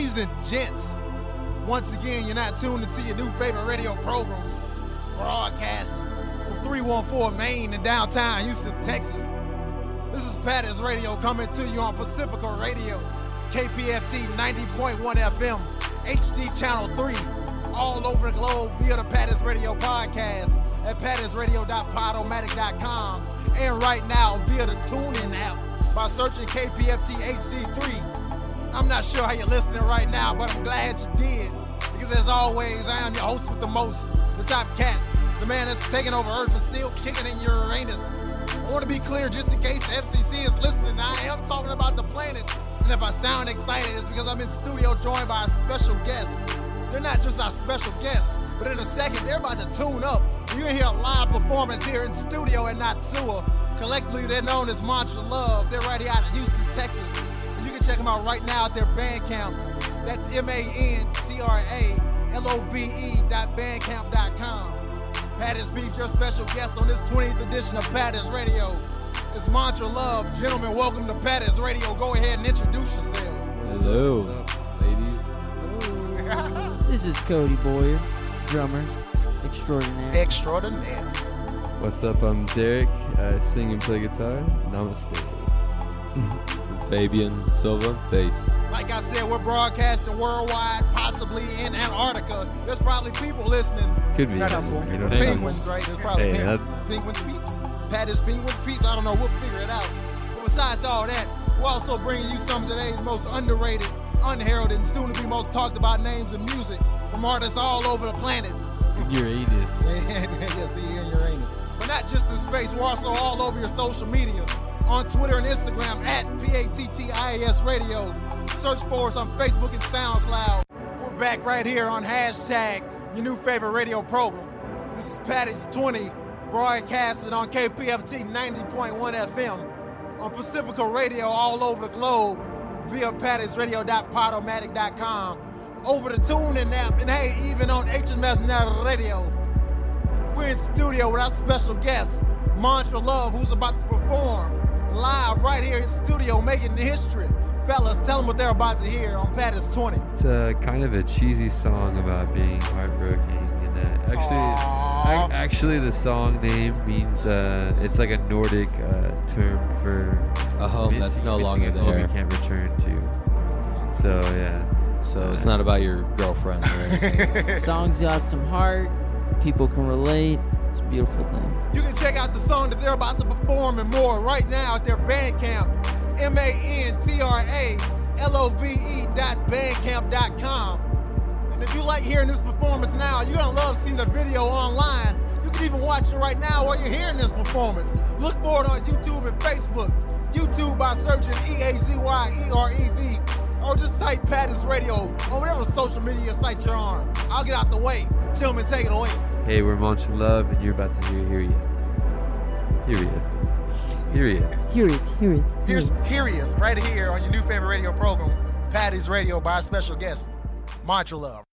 Ladies and gents, once again, you're not tuned into your new favorite radio program, broadcasting from 314 Main in downtown Houston, Texas. This is Patties Radio coming to you on Pacifica Radio, KPFT 90.1 FM, HD Channel 3, all over the globe via the Patties Radio podcast at pattiesradio.podomatic.com and right now via the TuneIn app by searching KPFT HD3. I'm not sure how you're listening right now, but I'm glad you did. Because as always, I am your host with the most, the top cat, the man that's taking over Earth and still kicking in Uranus. I want to be clear just in case the FCC is listening. I am talking about the planet. And if I sound excited, it's because I'm in studio joined by a special guest. They're not just our special guests, but in a second, they're about to tune up. You're going to hear a live performance here in studio at Notsuoh. Collectively, they're known as Mantra Love. They're right here out of Houston, Texas. And you can check them out right now at their Bandcamp. That's M-A-N-T-R-A-L-O-V-E dot bandcamp.com. Patties Beef, your special guest on this 20th edition of Patties Radio. It's Mantra Love. Gentlemen, welcome to Patties Radio. Go ahead and introduce yourself. Hello, ladies. This is Cody Boyer, drummer extraordinaire. Extraordinaire. What's up? I'm Derek. I sing and play guitar. Namaste. Fabian Silva, bass. Like I said, we're broadcasting worldwide, possibly in Antarctica. There's probably people listening. Could be. Not I people. know. Penguins, right? There's probably Hey, penguins. penguins peeps. Patties penguins peeps. I don't know. We'll figure it out. But besides all that, we're also bringing you some of today's most underrated, unheralded, and soon to be most talked about names in music from artists all over the planet. Uranus. yes, he in Uranus. But not just in space, we're also all over your social media. On Twitter and Instagram at P-A-T-T-I-A-S Radio. Search for us on Facebook and SoundCloud. We're back right here on hashtag your new favorite radio program. This is Patties 20, broadcasted on KPFT 90.1 FM, on Pacifica Radio all over the globe, via pattiesradio.podomatic.com, over the TuneIn app, and hey, even on HMS Net Radio. We're in studio with our special guest, Mantra Love, who's about to perform live right here in studio, making history. Fellas, tell them what they're about to hear on Patties 20. It's a kind of a cheesy song about being heartbroken. And that actually, Aww. ac- actually, the song name means uh, it's like a Nordic uh, term for A home miss- that's no longer a home you can't return to. So yeah, So it's not about your girlfriend. Right? Song's got some heart. People can relate. A beautiful thing. You can check out the song that they're about to perform and more right now at their Bandcamp, M-A-N-T-R-A-L-O-V-E dot bandcamp.com. com. And if you like hearing this performance now, you're gonna love seeing the video online. You can even watch it right now while you're hearing this performance. Look for it on YouTube and Facebook. YouTube by searching E A Z Y E R E V or just type Patties Radio on whatever social media site you're on. I'll get out the way. Gentlemen, take it away. Hey, we're Mantra Love, and you're about to hear Hiraeth. Hear Ya. Hear Ya. Hear it, hear it. Hear Here's it. here he is, right here on your new favorite radio program, Patties Radio by our special guest, Mantra Love.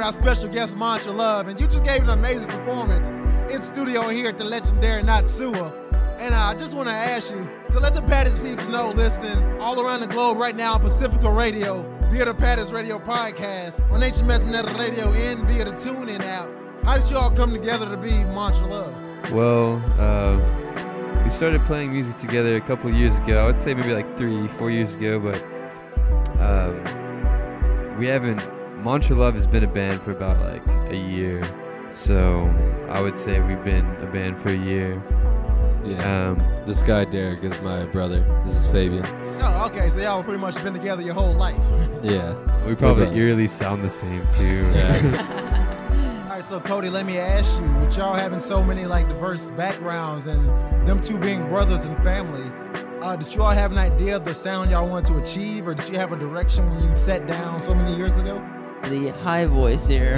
With our special guest, Mantra Love, and you just gave an amazing performance in studio here at the legendary Notsuoh. And I just want to ask you to let the Patties peeps know, listening all around the globe right now on Pacifica Radio via the Patties Radio podcast, on Ancient Method Radio, and via the TuneIn app. How did you all come together to be Mantra Love? Well, uh, we started playing music together a couple years ago. I would say maybe like three, four years ago, but um, we haven't. Mantra Love has been a band for about like a year, so I would say we've been a band for a year. Yeah. Um, this guy Derek is my brother. This is Fabian. Oh, okay, so y'all pretty much been together your whole life. Yeah. we probably brothers. eerily sound the same too. Yeah. All right, so Cody, let me ask you, with y'all having so many like diverse backgrounds and them two being brothers and family, uh, did you all have an idea of the sound y'all wanted to achieve, or did you have a direction when you sat down so many years ago? The high voice here.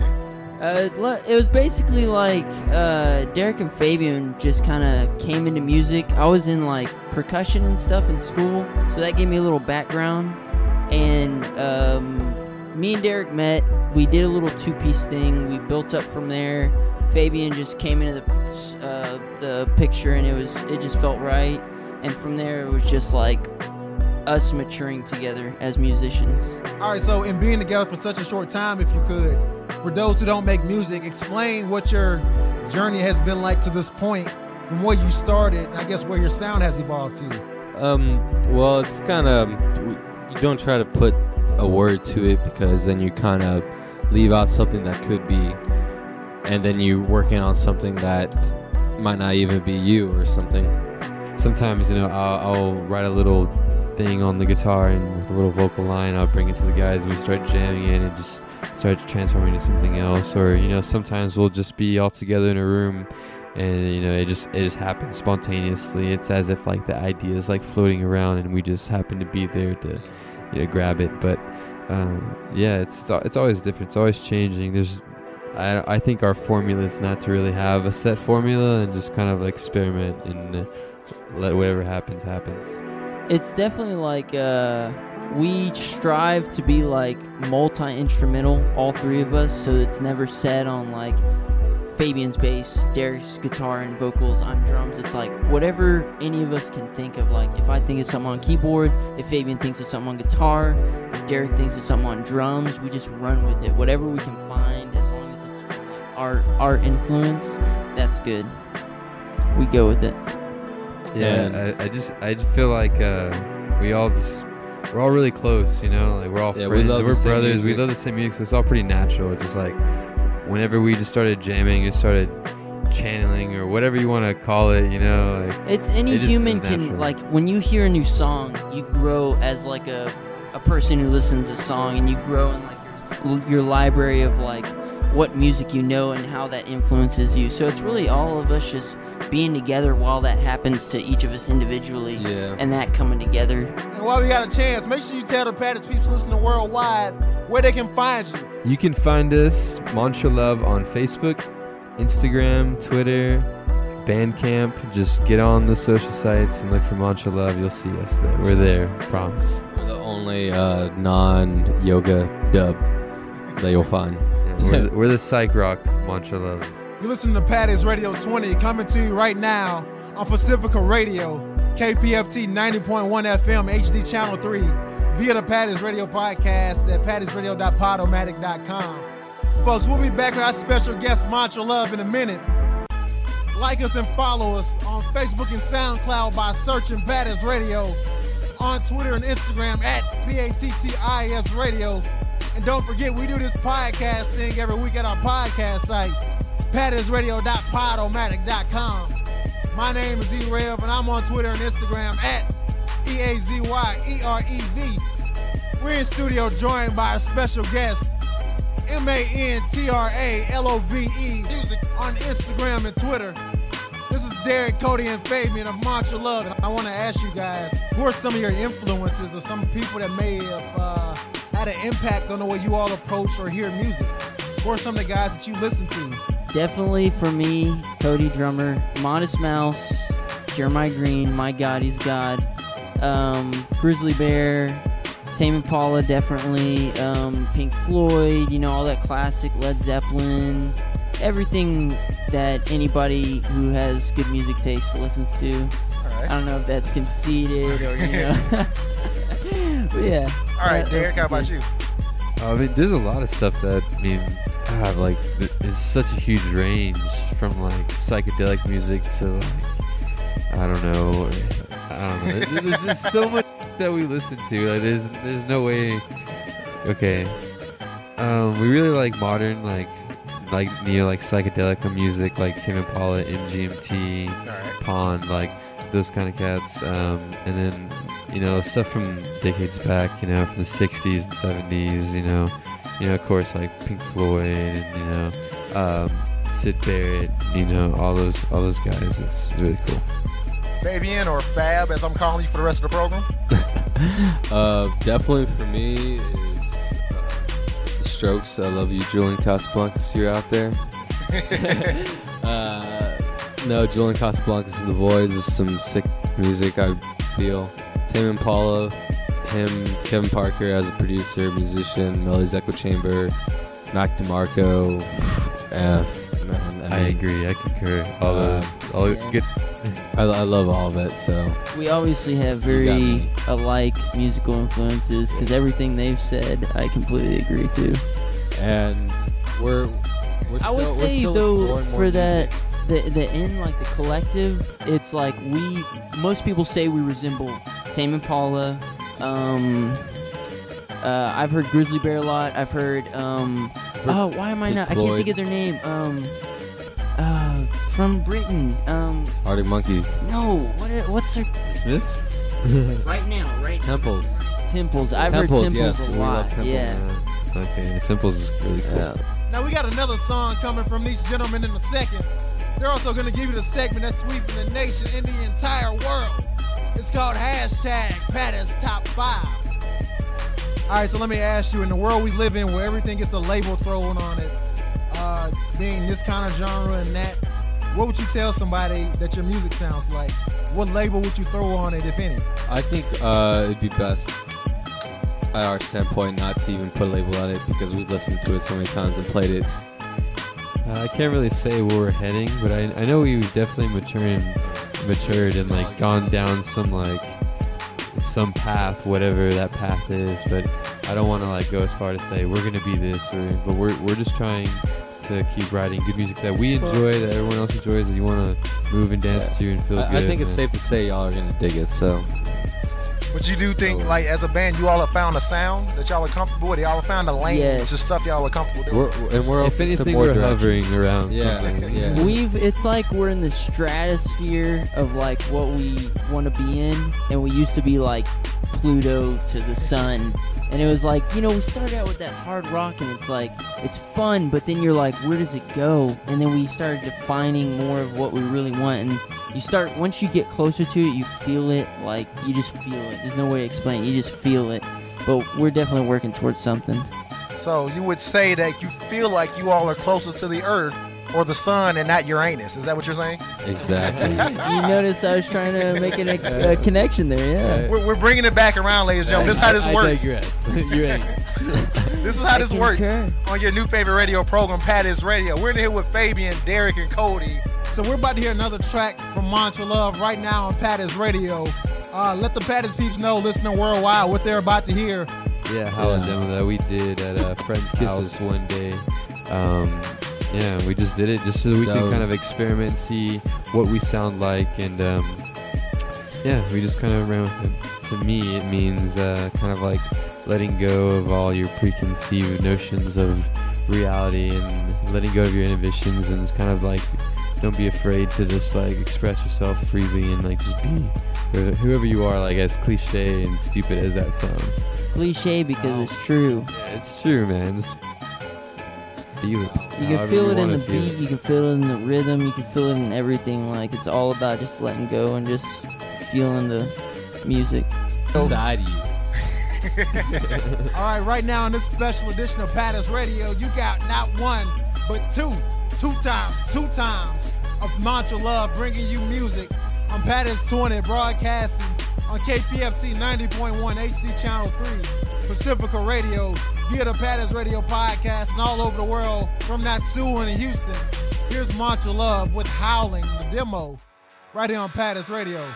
Uh, it was basically like uh, Derek and Fabian just kind of came into music. I was in like percussion and stuff in school, so that gave me a little background. And um, me and Derek met. We did a little two-piece thing. We built up from there. Fabian just came into the uh, the picture, and it was it just felt right. And from there, it was just like us maturing together as musicians. All right, so in being together for such a short time, if you could, for those who don't make music, explain what your journey has been like to this point, from where you started, and I guess where your sound has evolved to. Um. Well, it's kind of you don't try to put a word to it because then you kind of leave out something that could be, and then you're working on something that might not even be you or something. Sometimes you know I'll, I'll write a little thing on the guitar and with a little vocal line I'll bring it to the guys and we start jamming it and just start transforming into something else. Or you know sometimes we'll just be all together in a room and you know it just it just happens spontaneously. It's as if like the idea is like floating around and we just happen to be there to you know grab it. But um, yeah it's it's, always different. It's always changing. There's I, I think our formula is not to really have a set formula and just kind of experiment and let whatever happens happens It's definitely like uh, we strive to be like multi-instrumental, all three of us. So it's never set on like Fabian's bass, Derek's guitar and vocals, I'm drums. It's like whatever any of us can think of. Like if I think of something on keyboard, if Fabian thinks of something on guitar, if Derek thinks of something on drums, we just run with it. Whatever we can find, as long as it's from like art, art influence, that's good. We go with it. Yeah, I, I just I just feel like uh, we all just we're all really close, you know. Like we're all Yeah, we friends. love are the same brothers. We music. love the same music, so it's all pretty natural. It's just like whenever we just started jamming, just started channeling or whatever you want to call it, you know. Like It's any It human can like when you hear a new song, you grow as like a a person who listens to a song, and you grow in like your your library of like what music you know and how that influences you. So it's really all of us just being together while that happens to each of us individually, Yeah. and that coming together. And while we got a chance, make sure you tell the Patties peeps listening worldwide where they can find you. you can find us Mantra Love on Facebook, Instagram, Twitter, Bandcamp. Just get on the social sites and look for Mantra Love. You'll see us there. We're there. Promise. We're the only uh, non-yoga dub that you'll find. Yeah, we're, the, we're the psych rock Mantra Love. You listen to Patties Radio 20 coming to you right now on Pacifica Radio, KPFT 90.1 FM, HD Channel 3, via the Patties Radio podcast at pattiesradio.podomatic.com. Folks, we'll be back with our special guest, Mantra Love, in a minute. Like us and follow us on Facebook and SoundCloud by searching Patties Radio, on Twitter and Instagram at P-A-T-T-I-S Radio. And don't forget, we do this podcast thing every week at our podcast site, pattiesradio.podomatic.com. My name is E-Rev, and I'm on Twitter and Instagram at E-A-Z-Y-E-R-E-V. We're in studio joined by our special guest, M-A-N-T-R-A-L-O-V-E, music on Instagram and Twitter. This is Derek, Cody, and Fabian of Mantra Love, and I want to ask you guys, who are some of your influences or some people that may have uh, had an impact on the way you all approach or hear music? Who are some of the guys that you listen to? Definitely for me, Cody Drummer, Modest Mouse, Jeremiah Green, My God, He's God, um, Grizzly Bear, Tame Impala, definitely. Um, Pink Floyd, you know, all that classic Led Zeppelin. Everything that anybody who has good music taste listens to. All I don't know if that's conceited or, you know. but yeah. All right, that- Derek, how about good. you? I mean, there's a lot of stuff that I mean, God, like th- it's such a huge range from like psychedelic music to like I don't know, I don't know. There's, there's just so much that we listen to. Like, there's there's no way. Okay, um, we really like modern like like know like psychedelic music like Tame Impala, MGMT, right. Pond, like those kind of cats. Um, and then, you know, stuff from decades back, you know, from the 60s and 70s, you know, you know, of course, like Pink Floyd and, you know, um, Syd Barrett, you know, all those, all those guys. It's really cool. Fabian or Fab, as I'm calling you for the rest of the program. Uh, definitely for me is uh, the Strokes. I love you, Julian Casablancas. You're out there. uh, no, Julian Casablancas and the Voidz is some sick music. I feel. Tame Impala, him, Kevin Parker as a producer, musician, Melody's Echo Chamber, Mac DeMarco. yeah, man, I mean, agree. I concur. All Uh, those, all yeah. good. I, I love all of it. So We obviously have very me. alike musical influences because everything they've said, I completely agree to. and we're. we're I would still- we're say though exploring more for that the the end like the collective, it's like we most people say we resemble Tame Impala. Um, uh, I've heard Grizzly Bear a lot. I've heard um, oh why am I Pink not? I can't think of their name. Um, uh, from Britain. Um, Arctic Monkeys, no, what what's their Smiths? right now? Right Temples. Temples. I've Temples, heard Temples yes, a we love lot. Temples. Yeah. Okay, Temples is really cool. Yeah. Now we got another song coming from these gentlemen in a second. They're also gonna give you the segment that's sweeping the nation and the entire world. It's called hashtag Patties Top 5. Alright, so let me ask you, in the world we live in where everything gets a label thrown on it, uh, being this kind of genre and that, what would you tell somebody that your music sounds like? What label would you throw on it, if any? I think uh, it'd be best at our standpoint not to even put a label on it because we've listened to it so many times and played it. Uh, I can't really say where we're heading, but I, I know we've definitely matured, matured and like gone down some like some path, whatever that path is. But I don't want to like go as far to say we're gonna be this, or but we're we're just trying to keep writing good music that we enjoy, that everyone else enjoys, that you want to move and dance Yeah. to and feel I, good. I think it's man. safe to say y'all are gonna dig it. So But you do think, like, as a band, you all have found a sound that y'all are comfortable with? Y'all have found a lane, Yes. just stuff y'all are comfortable doing? we're and we're If open to anything, more we're directions. hovering around Yeah, something. yeah. We've it's like we're in the stratosphere of like what we want to be in, and we used to be like Pluto to the sun. And it was like, you know, we started out with that hard rock and it's like, it's fun, but then you're like, where does it go? And then we started defining more of what we really want. And you start, once you get closer to it, you feel it, like, you just feel it. There's no way to explain it. You just feel it. But we're definitely working towards something. So you would say that you feel like you all are closer to the Earth or the Sun and not Uranus. Is that what you're saying? Exactly. you notice I was trying to make an, a, a connection there, yeah. We're, we're bringing it back around, ladies and gentlemen. This is how this I, works. I digress. You're right. This is how I this works concur. on your new favorite radio program, Patties Radio. We're in here with Fabian, Derek, and Cody. So we're about to hear another track from Mantra Love right now on Patties Radio. Uh, let the Patties peeps know, listening worldwide, what they're about to hear. Yeah, how a Yeah. demo that we did at a friend's Kisses. house one day. Um, yeah, we just did it just so that we can kind of experiment, see what we sound like, and um, yeah, we just kind of ran with it. To me, it means uh, kind of like letting go of all your preconceived notions of reality and letting go of your inhibitions, and kind of like don't be afraid to just like express yourself freely and like just be whoever- whoever you are. Like as cliche and stupid as that sounds. Cliche because it's true. Yeah, it's true, man. Just feel it. You can however feel it in the beat, it. you can feel it in the rhythm, you can feel it in everything. Like it's all about just letting go and just feeling the music. Inside you. All right, right now in this special edition of Patties Radio, you got not one, but two, two times, two times of Mantra Love bringing you music on Patties 20 broadcasting on KPFT 90.1 HD Channel 3 Pacifica Radio, via the Patties Radio podcast, and all over the world from Notsuoh in Houston. Here's Mantra Love with Howling, the demo, right here on Patties Radio.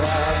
Moment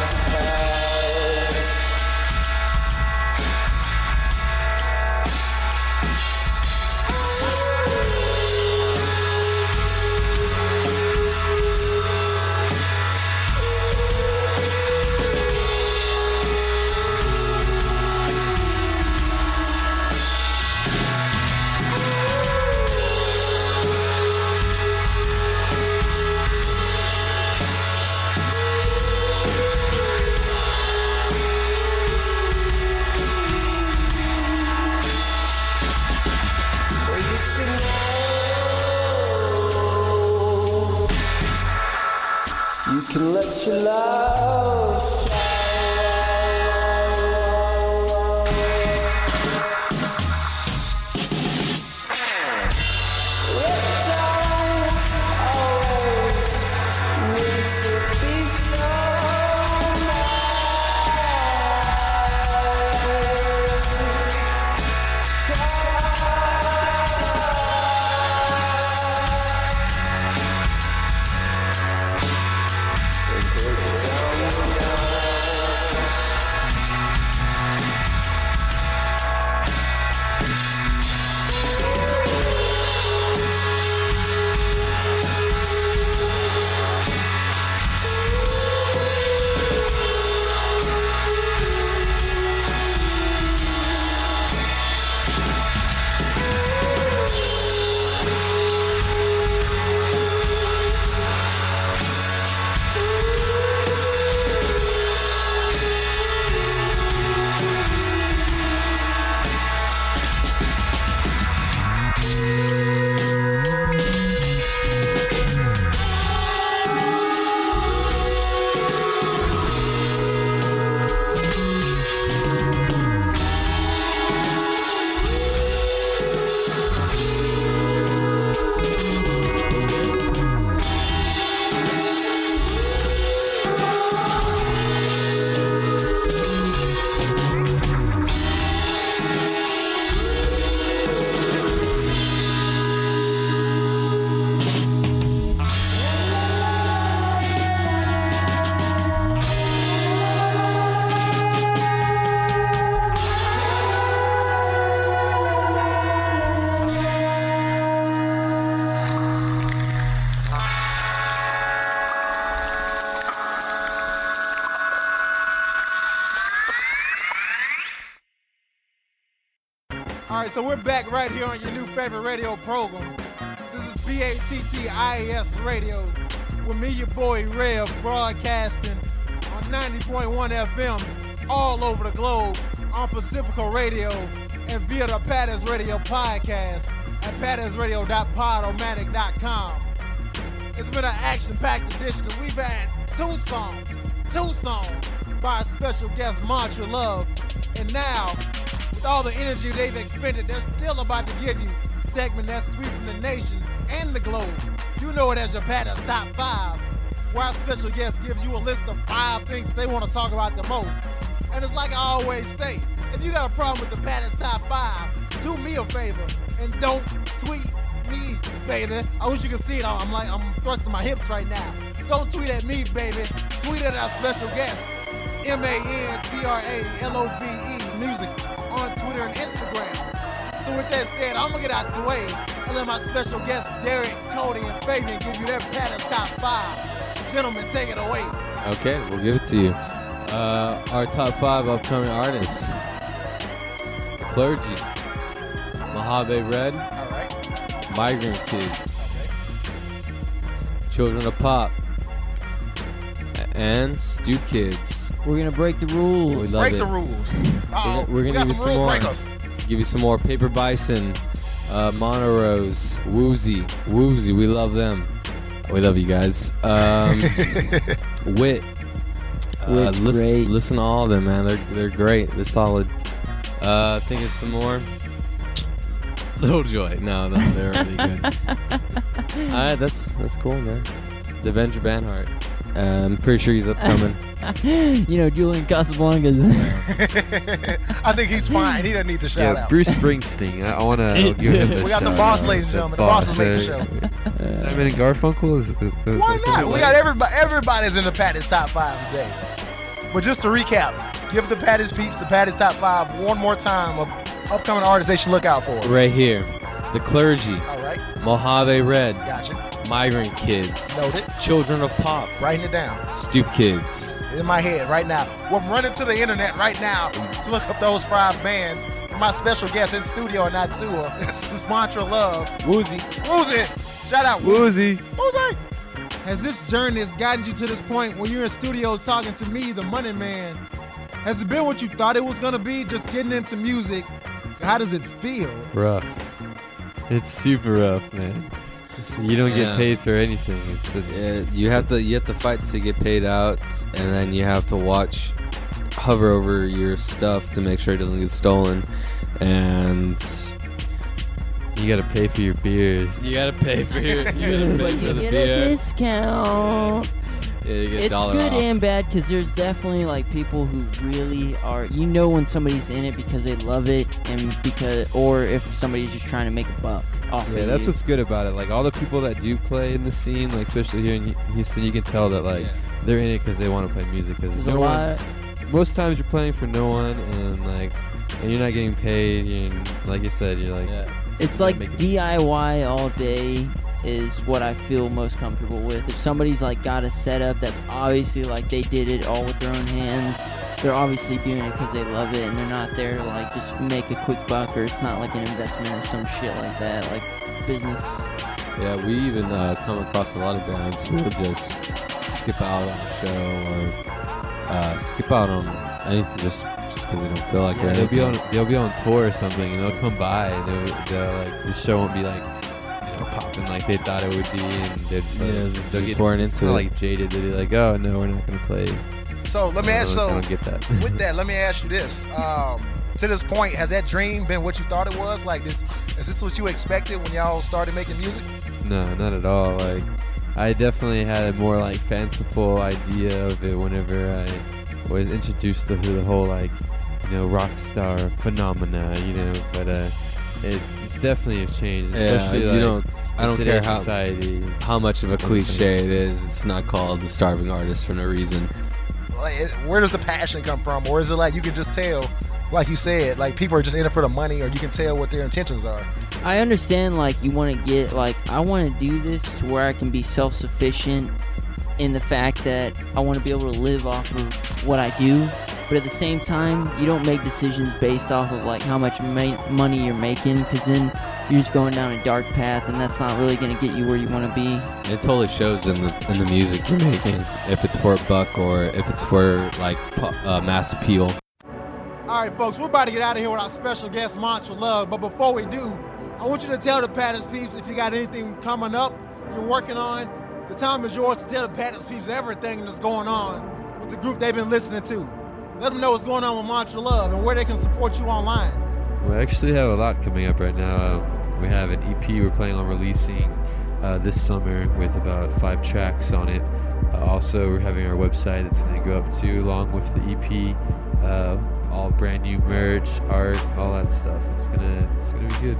we're back right here on your new favorite radio program. This is B-A-T-T-I-A-S Radio with me, your boy Rev, broadcasting on 90.1 FM all over the globe on Pacifica Radio and via the Patties Radio podcast at pattiesradio.podomatic.com. It's been an action-packed edition. We've had two songs, two songs by a special guest, Mantra Love. And now, with all the energy they've expended, they're still about to give you segment that's sweeping the nation and the globe. You know it as your Patties Top 5. where our special guest gives you a list of five things they want to talk about the most. And it's like I always say, if you got a problem with the Patties Top 5, do me a favor and don't tweet me, baby. I wish you could see it. I'm like, I'm thrusting my hips right now. Don't tweet at me, baby. Tweet at our special guest, M-A-N-T-R-A-L-O-V-E Music on Twitter and Instagram. So with that said, I'm gonna get out the way and let my special guests, Derek, Cody, and Fabian, give you their Patties Top 5. Gentlemen, take it away. Okay, we'll give it to you. Uh, our top five upcoming artists: Clergy, Mojave Red, All right. Migrant Kids, Children of Pop, and Stoop Kids. We're gonna break the rules. We rules. love Break it. the rules. Uh-oh. We're we gonna got give you some some rule more. breakers. Give you some more Paper Bison, uh, Monorose, Woozy, Woozy. We love them. We love you guys. Um, Wit. Uh, Wit's listen, great. listen to all of them, man. They're they're great. They're solid. Uh, think of some more. Little Joy. No, no, they're really good. all right, that's that's cool, man. Devendra Banhart. I'm pretty sure he's upcoming. you know, Julian Casablancas. I think he's fine. He doesn't need the shout Yeah, out. Bruce Springsteen. I, I want to give him the We got the boss, out. ladies and The gentlemen. The boss has made the show. Simon and Garfunkel. Is, is, is Why not? We got everybody. Everybody's in the Patties top five today. But just to recap, give the Patties peeps the Patties top five one more time of upcoming artists they should look out for. right here, the Clergy, All right, Mojave Red, gotcha. Migrant Kids. Children of Pop, Writing it down Stoop Kids. in my head right now. Well, I'm running to the internet right now to look up those five bands. My special guest in studio and not tour. This is Mantra Love. Woozy. Woozy. Shout out Woozy. Woozy. Woozy. Has this journey has gotten you to this point where you're in studio talking to me, the money man? Has it been what you thought it was gonna be, just getting into music? How does it feel? Rough. It's super rough, man. It's, you don't Yeah. get paid for anything. It's, it's Yeah, you have to you have to fight to get paid out, and then you have to watch, hover over your stuff to make sure it doesn't get stolen, and you got to pay for your beers. you gotta pay for your you gotta but pay you the get beer. a discount. Yeah, you get a It's dollar good off. and bad because there's definitely like people who really are. You know when somebody's in it because they love it, and because or if somebody's just trying to make a buck off Yeah, that's what's good about it. Like all the people that do play in the scene, like especially here in Houston, you can tell that like Yeah. they're in it because they want to play music. Because no one's. Most times you're playing for no one, and like, and you're not getting paid. And like you said, you're like, Yeah. It's like make it- DIY all day is what I feel most comfortable with. If somebody's like got a setup that's obviously like they did it all with their own hands, they're obviously doing it because they love it and they're not there to like just make a quick buck or it's not like an investment or some shit like that, like business. Yeah, we even uh, come across a lot of bands who will just skip out on a show or uh, skip out on anything just just because they don't feel like yeah, it. they'll be on they'll be on tour or something, and they'll come by, and they'll, they'll like the show won't be like you know popping like they thought it would be, and they're just like, Yeah, they're they'll just get pouring it's into it. like jaded. They're like, oh no, we're not gonna play. So let me I ask. don't, So don't get that. with that, let me ask you this. Um, to this point, has that dream been what you thought it was? Like this, is this what you expected when y'all started making music? No, not at all. Like, I definitely had a more like fanciful idea of it whenever I was introduced to the whole like, you know, rock star phenomena. You know, but uh, it, it's definitely a change. Yeah, you like, don't. I don't care how society. how much of a cliche it is. It's not called the starving artist for no reason. Like, where does the passion come from, or is it like you can just tell, like you said, like people are just in it for the money, or you can tell what their intentions are? I understand like you want to get like I want to do this to where I can be self-sufficient in the fact that I want to be able to live off of what I do, but at the same time, you don't make decisions based off of like how much ma- money you're making because then you're just going down a dark path and that's not really going to get you where you want to be. It totally shows in the in the music you're making. If it's for buck or if it's for like pu- uh, mass appeal. All right, folks, we're about to get out of here with our special guest, Mantra Love. But before we do, I want you to tell the Patties peeps if you got anything coming up you're working on. The time is yours to tell the Patties peeps everything that's going on with the group they've been listening to. Let them know what's going on with Mantra Love and where they can support you online. We actually have a lot coming up right now. Um, we have an EP we're planning on releasing uh, this summer with about five tracks on it. Uh, also, we're having our website that's going to go up too, along with the EP. Uh, all brand new merch, art, all that stuff. It's gonna, it's gonna be good.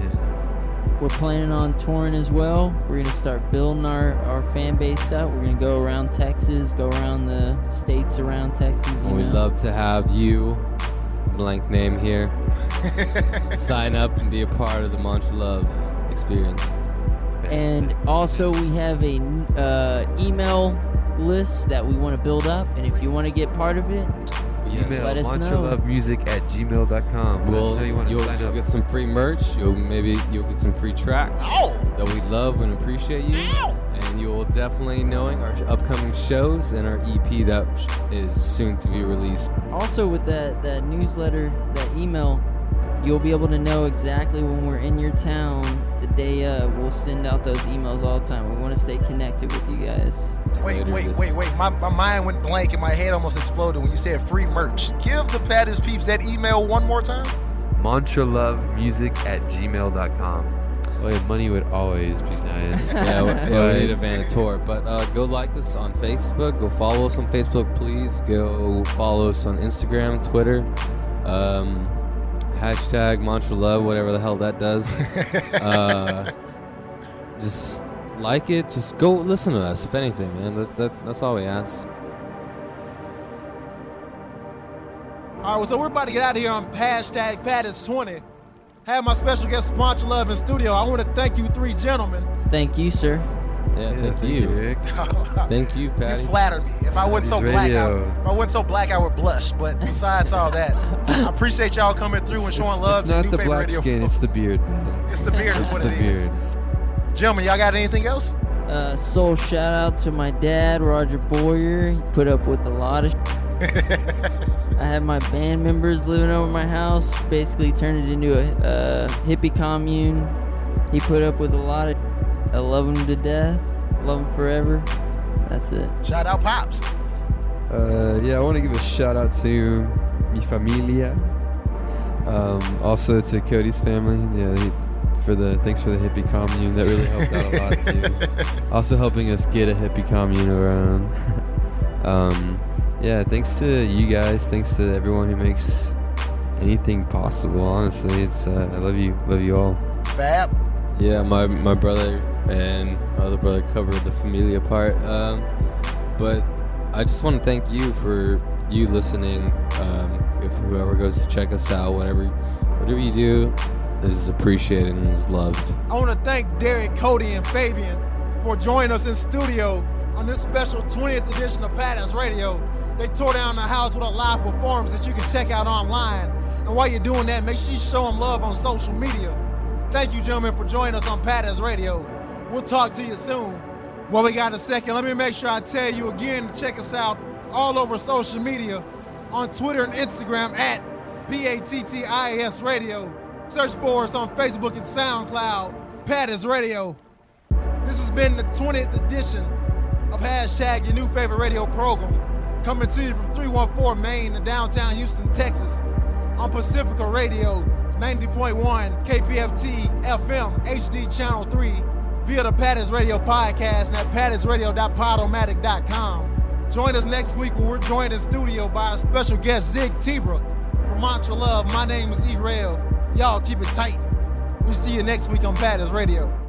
Yeah. We're planning on touring as well. We're gonna start building our, our fan base out. We're gonna go around Texas, go around the states around Texas. You We'd love to have you, blank name here, sign up and be a part of the Mantra Love experience. And also, we have a n- uh, email list that we want to build up. And if you want to get part of it, Email Let us know. mantralovemusic at gmail.com. Let us Well, you want to you'll, you'll up. get some free merch. You'll maybe you'll get some free tracks Oh. that we love and appreciate you. And you'll definitely knowing our upcoming shows and our EP that is soon to be released. also with that, that newsletter, that email, you'll be able to know exactly when we're in your town the day of. We'll send out those emails all the time. We want to stay connected with you guys. Wait, later wait, this- wait, wait. My, my mind went blank and my head almost exploded when you said free merch. Give the Patties peeps that email one more time. mantralovemusic at gmail.com. Oh yeah, money would always be nice. yeah, we, yeah, we need a van tour. But uh, go like us on Facebook. Go follow us on Facebook, please. Go follow us on Instagram, Twitter. Um, hashtag Mantra Love, whatever the hell that does. uh, just like it. Just go listen to us. If anything, man, that, that's that's all we ask. All right, well, so we're about to get out of here on hashtag Patties20. Have my special guest Sponsor Love in studio. I want to thank you three gentlemen. Thank you, sir. Yeah, Yeah, thank, you. Rick. Thank you, You Patty. flatter me. If I wasn't so Patty's black, I, if I wasn't so black, I would blush. But besides all that, I appreciate y'all coming through and showing it's- love it's to not new the favorite black radio. skin, it's the beard. man. It's the beard, is It's what the it is. beard. Gentlemen, y'all got anything else? Uh, soul shout out to my dad, Roger Boyer. He put up with a lot of. I had my band members living over my house. Basically, turned it into a uh, hippie commune. He put up with a lot of. I love him to death. Love him forever. That's it. Shout out Pops. Uh, yeah, I want to give a shout out to mi familia. Um, also to Cody's family. Yeah, he, for the thanks for the hippie commune. That really helped out a lot too. also helping us get a hippie commune around. um, yeah, thanks to you guys. Thanks to everyone who makes anything possible. Honestly, it's uh, I love you, love you all. Fab. Yeah, my my brother and my other brother covered the familia part. Um, but I just want to thank you for you listening. Um, if whoever goes to check us out, whatever whatever you do is appreciated and is loved. I want to thank Derek, Cody, and Fabian for joining us in studio on this special 20th edition of Patties Radio. They tore down the house with a live performance that you can check out online. And while you're doing that, make sure you show them love on social media. Thank you, gentlemen, for joining us on Patties Radio. We'll talk to you soon. Well, we got a second. Let me make sure I tell you again to check us out all over social media on Twitter and Instagram at P-A-T-T-I-A-S Radio. Search for us on Facebook and SoundCloud, Patties Radio. This has been the 20th edition of Hashtag Your New Favorite Radio Program, coming to you from 314 Main in downtown Houston, Texas, on Pacifica Radio 90.1 KPFT FM HD Channel 3 via the Patties Radio podcast and at pattiesradio.podomatic.com. Join us next week when we're joined in studio by our special guest Zig Tebra from Mantra Love. My name is E Rev. Y'all keep it tight. We'll see you next week on Patties Radio.